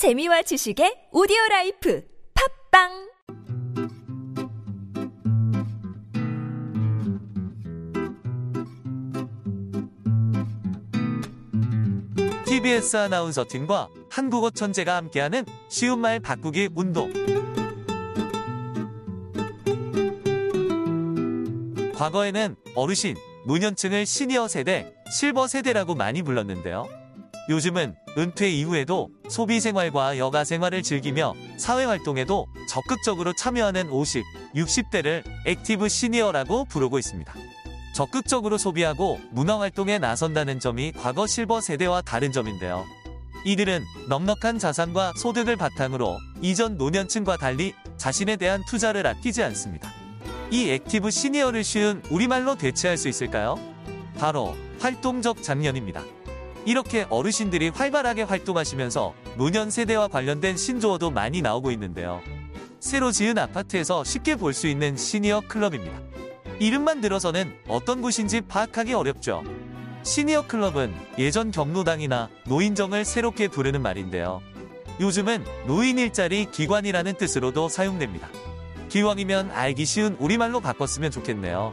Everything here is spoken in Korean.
재미와 지식의 오디오 life 팟빵 TBS 아나운서 팀과 한국어 천재가 함께하는 쉬운 말 바꾸기 운동. 과거에는 어르신, 노년층을 시니어 세대, 실버 세대라고 많이 불렀는데요. 요즘은 은퇴 이후에도 소비 생활과 여가 생활을 즐기며 사회 활동에도 적극적으로 참여하는 50, 60대를 active senior라고 부르고 있습니다. 적극적으로 소비하고 문화 활동에 나선다는 점이 과거 실버 세대와 다른 점인데요. 이들은 넉넉한 자산과 소득을 바탕으로 이전 노년층과 달리 자신에 대한 투자를 아끼지 않습니다. 이 active senior를 쉬운 우리말로 대체할 수 있을까요? 바로 활동적 장년입니다. 이렇게 어르신들이 활발하게 활동하시면서 노년 세대와 관련된 신조어도 많이 나오고 있는데요. 새로 지은 아파트에서 쉽게 볼 수 있는 시니어 클럽입니다. 이름만 들어서는 어떤 곳인지 파악하기 어렵죠. 시니어 클럽은 예전 경로당이나 노인정을 새롭게 부르는 말인데요. 요즘은 노인 일자리 기관이라는 뜻으로도 사용됩니다. 기왕이면 알기 쉬운 우리말로 바꿨으면 좋겠네요.